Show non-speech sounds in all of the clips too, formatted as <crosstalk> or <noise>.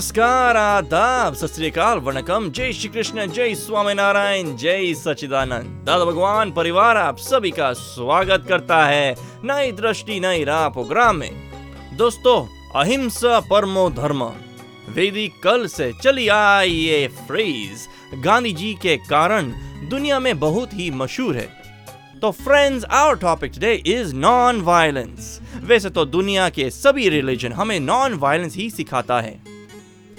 नमस्कार, आदाब, सत वणकम। जय श्री कृष्ण, जय स्वामी नारायण जय सचिदानंद दादा भगवान, परिवार आप सभी का स्वागत करता है नई दृष्टि, नई राह प्रोग्राम में। दोस्तों, अहिंसा परमो धर्म। वैदिक कल से चली आई ये फ्रेज गांधी जी के कारण दुनिया में बहुत ही मशहूर है। तो friends our topic today is non violence वैसे तो दुनिया के सभी रिलीजन हमें नॉन वायलेंस ही सिखाता है।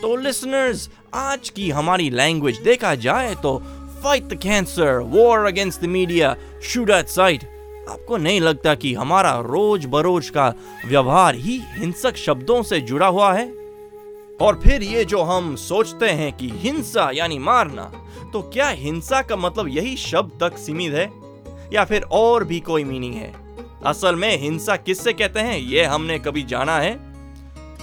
तो लिसनर्स आज की हमारी लैंग्वेज देखा जाए तो fight the cancer war against the media shoot at sight आपको नहीं लगता कि हमारा रोज बरोज का व्यवहार ही हिंसक शब्दों से जुड़ा हुआ है? और फिर ये जो हम सोचते हैं कि हिंसा यानी मारना तो क्या हिंसा का मतलब यही शब्द तक सीमित है? या फिर और भी कोई मीनिंग है? असल में हिंसा किससे कहते हैं, ये हमने कभी जाना है?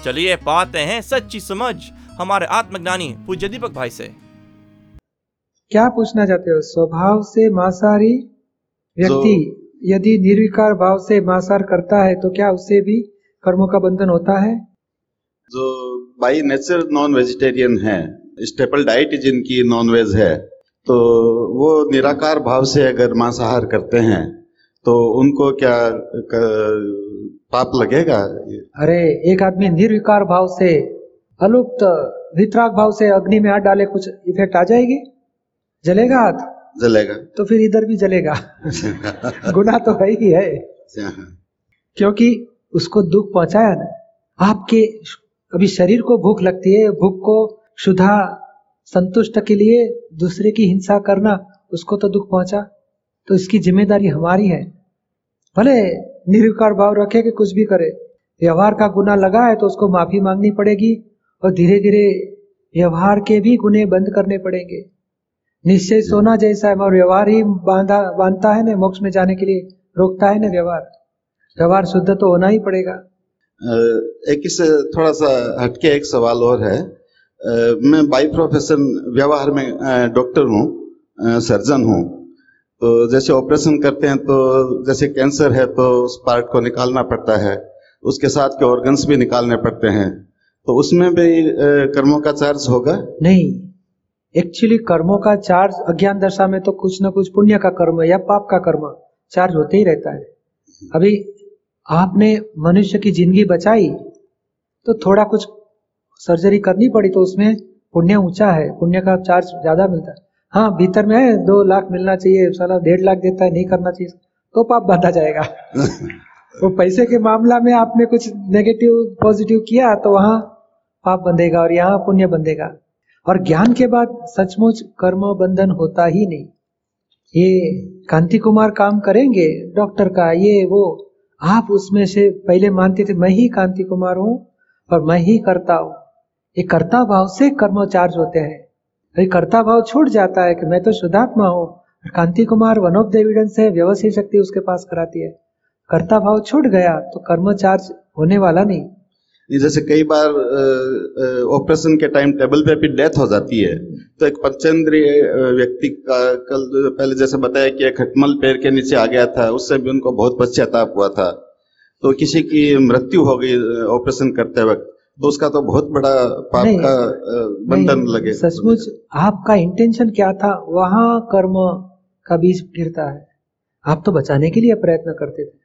चलिए पाते हैं सच्ची समझ। हमारे आत्मज्ञानी पूज्य दीपक भाई से। क्या पूछना चाहते हो? स्वभाव से मांसाहारी व्यक्ति यदि निर्विकार भाव से मांसाहार करता है तो क्या उससे भी कर्मों का बंधन होता है? जो बाई नेचर नॉन वेजिटेरियन है स्टेपल डाइट जिनकी नॉन वेज है तो वो निराकार भाव से अगर मांसाहार करते हैं तो उनको क्या पाप लगेगा? अरे एक आदमी निर्विकार भाव से अलुप्त वितराग भाव से अग्नि में हाथ डाले कुछ इफ़ेक्ट आ जाएगी? जलेगा हाथ? जलेगा। तो फिर इधर भी जलेगा। <laughs> गुना तो है ही है। क्योंकि उसको दुख पहुँचाया ना आपके अभी शरीर को भूख लगती है भूख को शुद्धा संतुष्ट के लिए दूसरे की हिंसा करना उसको तो दुख पहुँचा। तो इसकी ज़िम्मेदारी हमारी है। भले निर्विकार भाव रखे कि कुछ भी करे व्यवहार का गुना लगा है तो उसको माफ़ी मांगनी पड़ेगी। और धीरे धीरे व्यवहार के भी गुने बंद करने पड़ेंगे। निश्चय सोना जैसा है, और व्यवहार ही बांधा, बांधता है ना, मोक्ष में जाने के लिए रोकता है ना व्यवहार। व्यवहार शुद्ध तो होना ही पड़ेगा। एक इस थोड़ा सा हटके एक सवाल और है। मैं बाई प्रोफेशन व्यवहार में डॉक्टर हूँ सर्जन हूँ। तो जैसे ऑपरेशन करते हैं तो जैसे कैंसर है तो उस पार्ट को निकालना पड़ता है। उसके साथ के ऑर्गन्स भी निकालने पड़ते हैं। तो उसमें भी कर्मों का चार्ज होगा? नहीं एक्चुअली कर्मों का चार्ज अज्ञान दशा में तो कुछ ना कुछ पुण्य का कर्म या पाप का कर्म चार्ज होते ही रहता है। अभी आपने मनुष्य की ज़िंदगी बचाई तो थोड़ा कुछ सर्जरी करनी पड़ी तो उसमें पुण्य ऊँचा है पुण्य का चार्ज ज़्यादा मिलता है। हाँ भीतर में है दो लाख मिलना चाहिए साला डेढ़ लाख देता है नहीं करना चाहिए तो पाप बांधा जाएगा। <laughs> वो पैसे के मामला में आपने कुछ नेगेटिव पॉजिटिव किया तो वहाँ पाप बंधेगा और यहाँ पुण्य बंधेगा। और ज्ञान के बाद सचमुच कर्म बंधन होता ही नहीं। ये कांति कुमार काम करेंगे, डॉक्टर का, ये वो, आप उसमें से पहले मानते थे, मैं ही कांति कुमार हूँ और मैं ही करता हूँ। ये कर्ता भाव से कर्म चार्ज होते हैं। अरे कर्ता भाव छूट जाता है कि मैं तो शुद्धात्मा हूँ Kanti Kumar one of the evidence है, व्यवस्थित शक्ति उसके पास कराती है। कर्ता भाव छूट गया तो कर्म चार्ज होने वाला नहीं। जैसे कई बार ऑपरेशन के टाइम टेबल पे भी डेथ हो जाती है तो एक पंचेंद्रीय व्यक्ति का कल पहले जैसे बताया कि एक खटमल पैर के नीचे आ गया था उससे भी उनको बहुत पश्चाताप हुआ था। तो किसी की मृत्यु हो गई ऑपरेशन करते वक्त तो उसका तो बहुत बड़ा पाप का बंधन लगे। सचमुच आपका इंटेंशन क्या था? वहाँ कर्म का बीज गिरता है। आप तो बचाने के लिए प्रयत्न करते थे।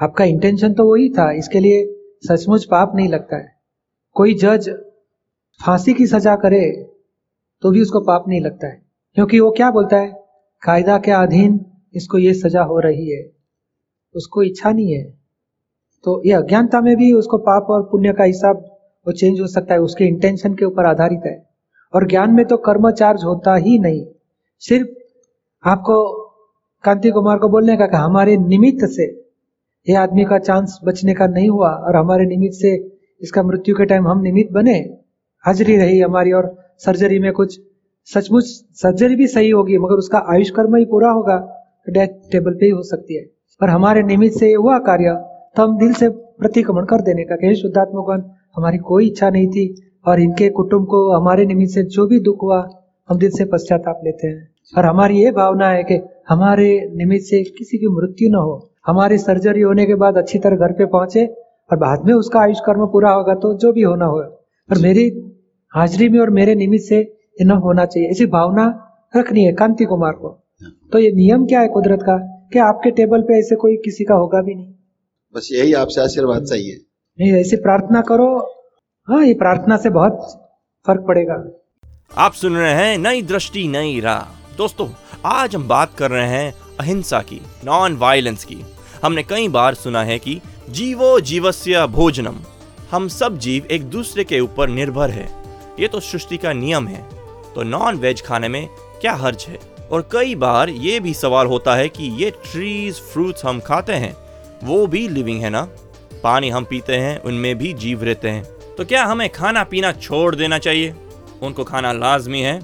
आपका इंटेंशन तो वही था इसके लिए सचमुच पाप नहीं लगता है। कोई जज फांसी की सजा करे तो भी उसको पाप नहीं लगता है। क्योंकि वो क्या बोलता है? कायदा के अधीन इसको ये सजा हो रही है। उसको इच्छा नहीं है। तो ये अज्ञानता में भी उसको पाप और पुण्य का हिसाब वो चेंज हो सकता है। उसके इंटेंशन के ऊपर आधारित है। और ज्ञान में तो कर्म चार्ज होता ही नहीं। सिर्फ़ आपको कांति कुमार को बोलने का हमारे निमित्त से ये आदमी का चांस बचने का नहीं हुआ और हमारे निमित्त से इसका मृत्यु के टाइम हम निमित्त बने। हाजिरी रही हमारी और सर्जरी में कुछ सचमुच सर्जरी भी सही होगी, मगर उसका आयुष कर्म ही पूरा होगा डेथ टेबल पे ही हो सकती है। पर हमारे निमित्त से हुआ कार्य तो हम दिल से प्रतिक्रमण कर देने का। कहे शुद्धात्मकवन हमारी कोई इच्छा नहीं थी और इनके कुटुंब को हमारे निमित्त से जो भी दुख हुआ, हम दिल से पश्चाताप लेते हैं। और हमारी ये भावना है कि हमारे निमित्त से किसी की मृत्यु न हो। हमारी सर्जरी होने के बाद अच्छी तरह घर पे पहुँचे और बाद में उसका आयुष कर्म पूरा होगा तो जो भी होना होगा। और मेरी हाजिरी में और मेरे निमित्त से इनफ होना चाहिए ऐसी भावना रखनी है कांति कुमार को। तो ये नियम क्या है कुदरत का? कि आपके टेबल पे ऐसे कोई किसी का होगा भी नहीं। बस यही आपसे आशीर्वाद चाहिए। नहीं ऐसी प्रार्थना करो। हाँ ये प्रार्थना से बहुत फ़र्क पड़ेगा। आप सुन रहे हैं नई दृष्टि नई राह। दोस्तों आज हम बात कर रहे हैं अहिंसा की नॉन वायलेंस की। हमने कई बार सुना है कि जीवो जीवस्य भोजनम। हम सब जीव एक दूसरे के ऊपर निर्भर है। ये तो सृष्टि का नियम है। तो नॉन वेज खाने में क्या हर्ज है? और कई बार ये भी सवाल होता है कि ये ट्रीज फ्रूट्स हम खाते हैं? वो भी लिविंग है ना? पानी हम पीते हैं, उनमें भी जीव रहते हैं। तो क्या हमें खाना पीना छोड़ देना चाहिए? उनको खाना लाजमी है।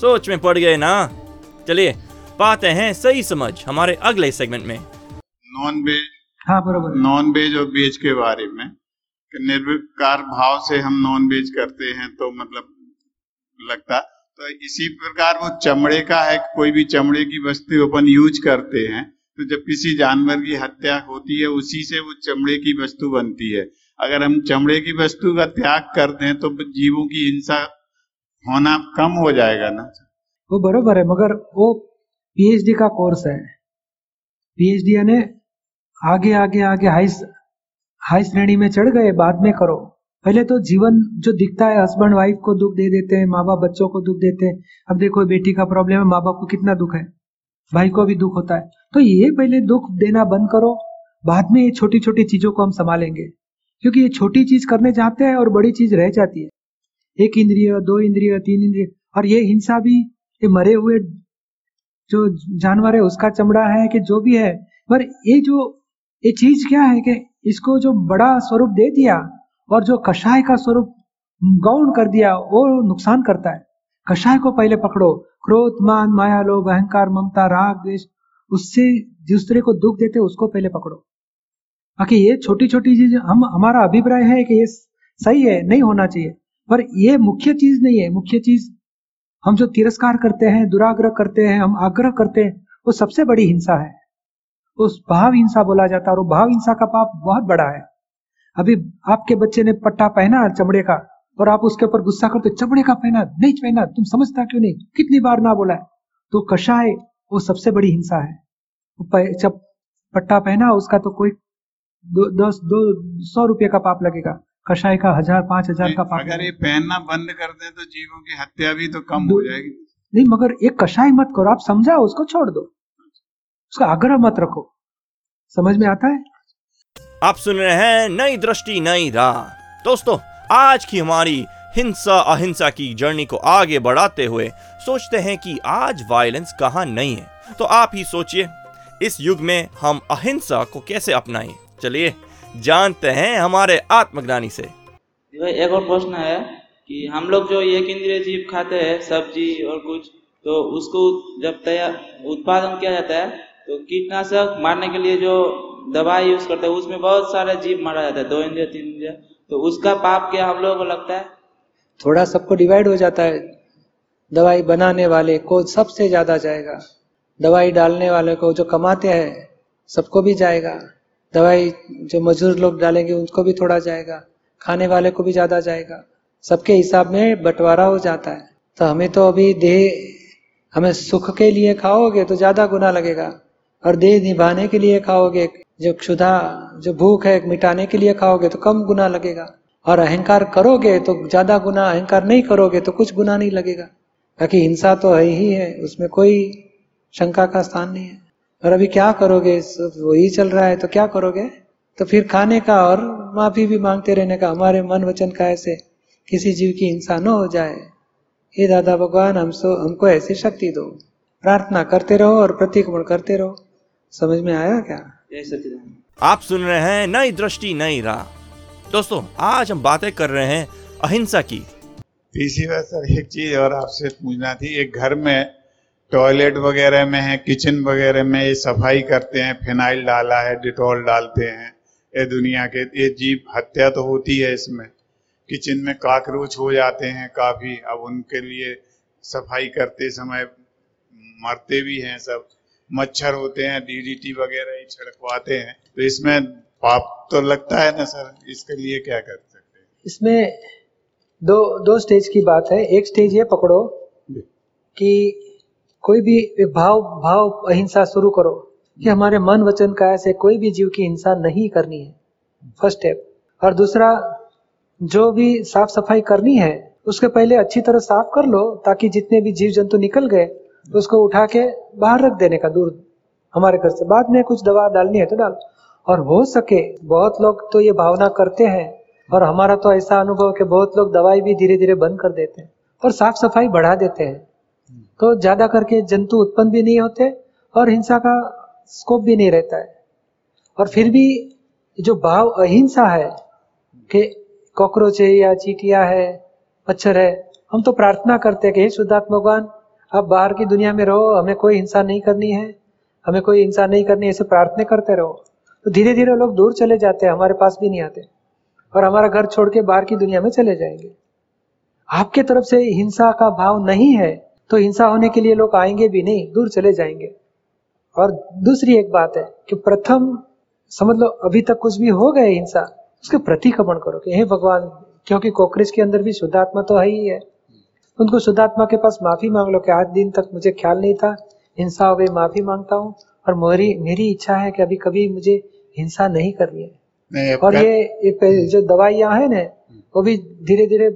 सोच में पड़ गए ना? चलिए पाते हैं सही समझ हमारे अगले सेगमेंट में। नॉन वेज हाँ बरोबर। नॉन वेज और वेज के बारे में कि निर्विकार भाव से हम नॉन वेज करते हैं तो मतलब लगता तो इसी प्रकार वो चमड़े का है कोई भी चमड़े की वस्तु अपन यूज़ करते हैं तो जब किसी जानवर की हत्या होती है उसी से वो चमड़े की वस्तु बनती है। अगर हम चमड़े की वस्तु का त्याग कर दें तो जीवों की हिंसा होना कम हो जाएगा ना। वो बरोबर है मगर वो पीएचडी का कोर्स है। पीएचडी यानी आगे आगे आगे हाई हाई श्रेणी में चढ़ गए, बाद में करो। पहले तो जीवन जो दिखता है हस्बैंड वाइफ को दुख दे देते हैं माँ बाप बच्चों को दुख देते हैं। अब देखो, बेटी का प्रॉब्लम है माँ बाप को कितना दुख है? भाई को भी दुख होता है। तो ये पहले दुख देना बंद करो। बाद में ये छोटी छोटी चीज़ों को हम संभालेंगे। क्योंकि ये छोटी चीज़ करने जाते हैं और बड़ी चीज़ रह जाती है। एक इंद्रिय, दो इंद्रिय, तीन इंद्रिय, और ये हिंसा भी, ये मरे हुए जो जानवर है, उसका चमड़ा है कि जो भी है, पर ये जो, ये चीज़ क्या है कि इसको जो बड़ा स्वरूप दे दिया और जो कषाय का स्वरूप गौण कर दिया, वो नुकसान करता है। कषाय को पहले पकड़ो। क्रोध, मान, माया, लोभ, अहंकार, ममता, राग, द्वेष, उससे दूसरे को दुख देते उसको पहले पकड़ो। बाकी ये छोटी छोटी चीज़, हम, हमारा अभिप्राय है कि ये सही है, नहीं होना चाहिए। पर ये मुख्य चीज़ नहीं है। मुख्य चीज़ हम जो तिरस्कार करते हैं, दुराग्रह करते हैं, हम आग्रह करते हैं, वो सबसे बड़ी हिंसा है। उस भाव हिंसा बोला जाता है और भाव हिंसा का पाप बहुत बड़ा है। अभी आपके बच्चे ने पट्टा पहना चमड़े का और आप उसके ऊपर गुस्सा करते चमड़े का पहना, नहीं पहना, तुम समझता क्यों नहीं? कितनी बार ना बोला तो कषाय वो सबसे बड़ी हिंसा है। जब पट्टा पहना उसका तो कोई दो, दस, दो, सौ रुपये का पाप लगेगा। कषाय का हज़ार पाँच हज़ार का पाप अगर ये पहनना बंद कर दे तो जीवों की हत्या भी तो कम हो जाएगी। नहीं मगर एक कषाय मत करो आप समझाओ उसको छोड़ दो। उसका आग्रह मत रखो। समझ में आता है? आप सुन रहे हैं नई दृष्टि नई राह। दोस्तों आज की हमारी हिंसा अहिंसा की जर्नी को आगे बढ़ाते हुए सोचते हैं कि आज वायलेंस कहाँ नहीं है। तो आप ही सोचिए इस युग में हम अहिंसा को कैसे अपनाएँ? चलिए जानते हैं हमारे आत्मज्ञानी से। भाई एक और प्रश्न है कि हम लोग जो एक इंद्रिय जीव खाते हैं सब्ज़ी और कुछ तो उसको जब तैयार उत्पादन किया जाता है तो कीटनाशक मारने के लिए जो दवाई यूज़ करते हैं उसमें बहुत सारे जीव मारा जाता है दो इंद्रिय तीन इंद्रिय। तो उसका पाप क्या हम लोगों को लगता है? थोड़ा सबको डिवाइड हो जाता है। दवाई बनाने वाले को सबसे ज़्यादा जाएगा। दवाई डालने वाले को जो कमाते हैं सबको भी जाएगा। दवाई जो मजदूर लोग डालेंगे उनको भी थोड़ा जाएगा, खाने वाले को भी ज़्यादा जाएगा। सबके हिसाब में बंटवारा हो जाता है। तो हमें तो अभी देह, हमें सुख के लिए खाओगे तो ज़्यादा गुना लगेगा और देह निभाने के लिए खाओगे, जो क्षुधा, जो भूख है मिटाने के लिए खाओगे तो कम गुना लगेगा। और अहंकार करोगे तो ज़्यादा गुना अहंकार नहीं करोगे तो कुछ गुना नहीं लगेगा। बाकी हिंसा तो है ही है, उसमें कोई शंका का स्थान नहीं है। और अभी क्या करोगे? वही चल रहा है तो क्या करोगे? तो फिर खाने का और माफ़ी भी मांगते रहने का हमारे मन वचन का ऐसे किसी जीव की हिंसा न हो जाए। हे दादा भगवान हम सो हमको ऐसी शक्ति दो। प्रार्थना करते रहो और प्रतिक्रमण करते रहो। समझ में आया क्या? जय आप सुन रहे हैं नई दृष्टि नई राह। दोस्तों आज हम बातें कर रहे हैं अहिंसा की। तीसरी बात सर एक चीज़ और आपसे पूछना थी। एक घर में टॉयलेट वगैरह में है किचन वगैरह में ये सफ़ाई करते हैं फिनाइल डाला है डिटॉल डालते हैं। ये दुनिया के ये जीव हत्या तो होती है इसमें। किचन में काकरोच हो जाते हैं काफ़ी। अब उनके लिए सफ़ाई करते समय मरते भी हैं सब। मच्छर होते हैं डीडीटी वगैरह ही छिड़कवाते हैं। तो इसमें पाप तो लगता है ना सर? इसके लिए क्या कर सकते हैं? इसमें दो दो स्टेज की बात है। एक स्टेज ये पकड़ो कि कोई भी भाव भाव अहिंसा शुरू करो कि हमारे मन वचन काया से कोई भी जीव की हिंसा नहीं करनी है। फ़र्स्ट स्टेप और दूसरा, जो भी साफ़ सफ़ाई करनी है, उसके पहले अच्छी तरह साफ़ कर लो ताकि जितने भी जीव जंतु निकल गए तो उसको उठा के बाहर रख देने का दूर, हमारे घर से। बाद में कुछ दवा डालनी है तो डाल। और हो सके, बहुत लोग तो ये भावना करते हैं, और हमारा तो ऐसा अनुभव कि बहुत लोग दवाई भी धीरे धीरे बंद कर देते हैं और साफ़ सफ़ाई बढ़ा देते हैं। तो ज़्यादा करके जंतु उत्पन्न भी नहीं होते और हिंसा का स्कोप भी नहीं रहता है। और फिर भी जो भाव अहिंसा है कि कॉकरोच है या चीटिया है, मच्छर है, हम तो प्रार्थना करते हैं कि शुद्धात्मा भगवान, आप बाहर की दुनिया में रहो, हमें कोई हिंसा नहीं करनी है, हमें कोई हिंसा नहीं करनी ऐसे प्रार्थना करते रहो। तो धीरे धीरे लोग दूर चले जाते हैं, हमारे पास भी नहीं आते और हमारा घर छोड़ के बाहर की दुनिया में चले जाएँगे। आपके तरफ़ से हिंसा का भाव नहीं है तो हिंसा होने के लिए लोग आएँगे भी नहीं दूर चले जाएँगे। और दूसरी एक बात है कि प्रथम समझ लो अभी तक कुछ भी हो गए हिंसा उसके प्रतिक्रमण करो कि हे भगवान क्योंकि कॉकरेज के अंदर भी शुद्धात्मा तो है ही है। उनको शुद्धात्मा के पास माफ़ी मांग लो कि आज दिन तक मुझे ख्याल नहीं था हिंसा हो गई माफ़ी माँगता हूँ। और मेरी मेरी इच्छा है कि अभी कभी मुझे हिंसा नहीं करनी है। और ये, ये जो दवाइयाँ है ना वो भी धीरे धीरे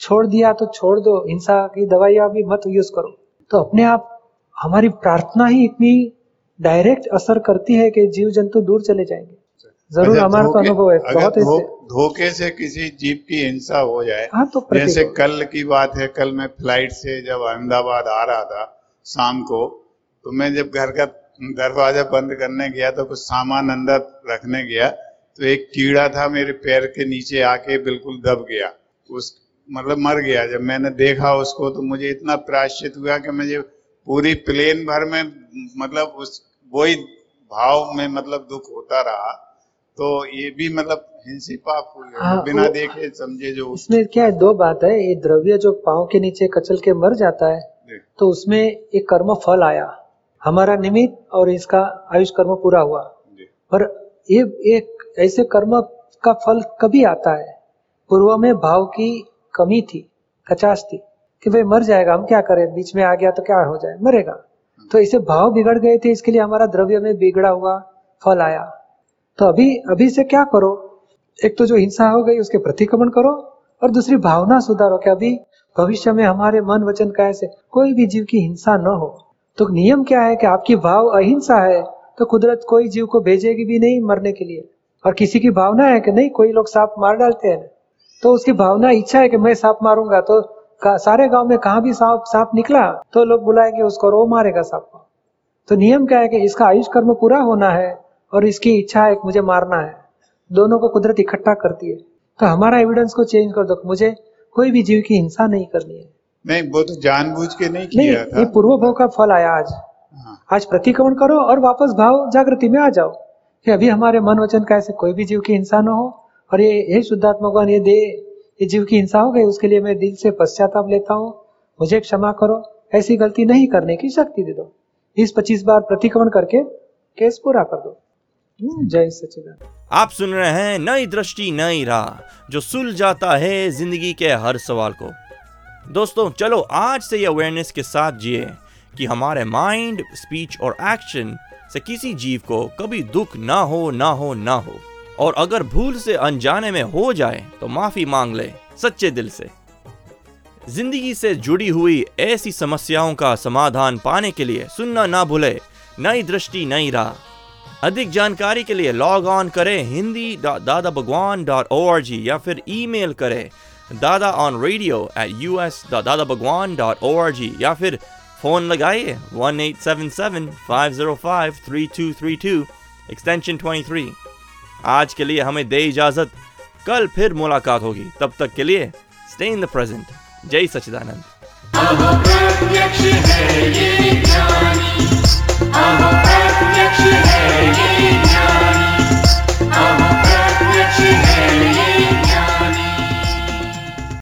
छोड़ दिया तो छोड़ दो हिंसा की दवाइयाँ भी मत यूज़ करो। तो अपने आप हमारी प्रार्थना ही इतनी डायरेक्ट असर करती है कि जीव जंतु दूर चले जाएँगे। ज़रूर अच्छा, हमारा तो अनुभव है बहुत धोखे से किसी जीव की हिंसा हो जाए हाँ तो जैसे कल की बात है कल मैं फ़्लाइट से जब अहमदाबाद आ रहा था शाम को तो मैं जब घर का दरवाज़ा बंद करने गया तो कुछ सामान अंदर रखने गया तो एक कीड़ा था मेरे पैर के नीचे आके बिल्कुल दब गया। उस मतलब मर गया। जब मैंने देखा उसको तो मुझे इतना प्रायश्चित हुआ कि मुझे पूरी प्लेन भर में मतलब उस वही भाव में मतलब दुख होता रहा। तो ये भी मतलब हिंसी पाप हुई है हाँ, बिना वो- देखे समझे जो इसमें क्या है दो बात है। ये द्रव्य जो पाँव के नीचे कचल के मर जाता है तो उसमें एक कर्म फल आया। हमारा निमित्त और इसका आयुष कर्म पूरा हुआ। पर ये एक ऐसे कर्म का फल कभी आता है? पूर्व में भाव की कमी थी कचाश थी कि भाई मर जाएगा, हम क्या करें? बीच में आ गया तो क्या हो जाए? मरेगा। तो इसे भाव बिगड़ गए थे, इसके लिए हमारा द्रव्य में बिगड़ा हुआ फल आया। तो अभी अभी से क्या करो? एक तो जो हिंसा हो गई, उसके प्रतिक्रमण करो और दूसरी भावना सुधारो कि अभी भविष्य में हमारे मन वचन का ऐसे कोई भी जीव की हिंसा न हो। तो नियम क्या है कि आपकी भाव अहिंसा है तो कुदरत कोई जीव को भेजेगी भी नहीं मरने के लिए। और किसी की भावना है कि नहीं, कोई लोग सांप मार डालते हैं। तो उसकी भावना इच्छा है कि मैं सांप मारूँगा तो सारे गाँव में कहा भी सांप सांप निकला तो लोग बुलाएँगे उसको और वो मारेगा सांप को। तो नियम क्या है कि इसका आयुष कर्म पूरा होना है और इसकी इच्छा है कि मुझे मारना है। दोनों को कुदरत इकट्ठा करती है। तो हमारा एविडेंस को चेंज कर दो मुझे कोई भी जीव की हिंसा नहीं करनी है। नहीं वो तो जानबूझ के नहीं किया नहीं था। पूर्व भाव का फल आया आज। हाँ, आज प्रतिक्रमण करो और वापस भाव जागृति में आ जाओ कि अभी हमारे मन वचन का ऐसे कोई भी जीव की हिंसा न हो। और ये हे शुद्धात्मा भगवान ये दे ये जीव की हिंसा हो गई उसके लिए मैं दिल से पश्चाताप लेता हूँ। मुझे क्षमा करो ऐसी गलती नहीं करने की शक्ति दे दो। इस पच्चीस बार प्रतिक्रमण करके केस पूरा कर दो। हम्म, जय सचिदानंद आप सुन रहे हैं नई दृष्टि नई राह जो सुल जाता है ज़िंदगी के हर सवाल को। दोस्तों चलो आज से ये अवेयरनेस के साथ जिए कि हमारे माइंड स्पीच और एक्शन से किसी जीव को कभी दुख ना हो ना हो ना हो। और अगर भूल से अनजाने में हो जाए तो माफ़ी मांग ले सच्चे दिल से। ज़िंदगी से जुड़ी हुई ऐसी समस्याओं का समाधान पाने के लिए सुनना ना भूले, नई दृष्टि, नई राह। अधिक जानकारी के लिए लॉग ऑन करें हिंदी दादा Bhagwan dot O R G या फिर ईमेल करें Dada on radio at U S Dada Bhagwan dot O R G या फिर फ़ोन लगाइए one eight seven seven five zero five three two three two extension twenty three आज के लिए हमें दे इजाज़त। कल फिर मुलाकात होगी। तब तक के लिए स्टे इन द प्रेजेंट जय सचिदानंद अब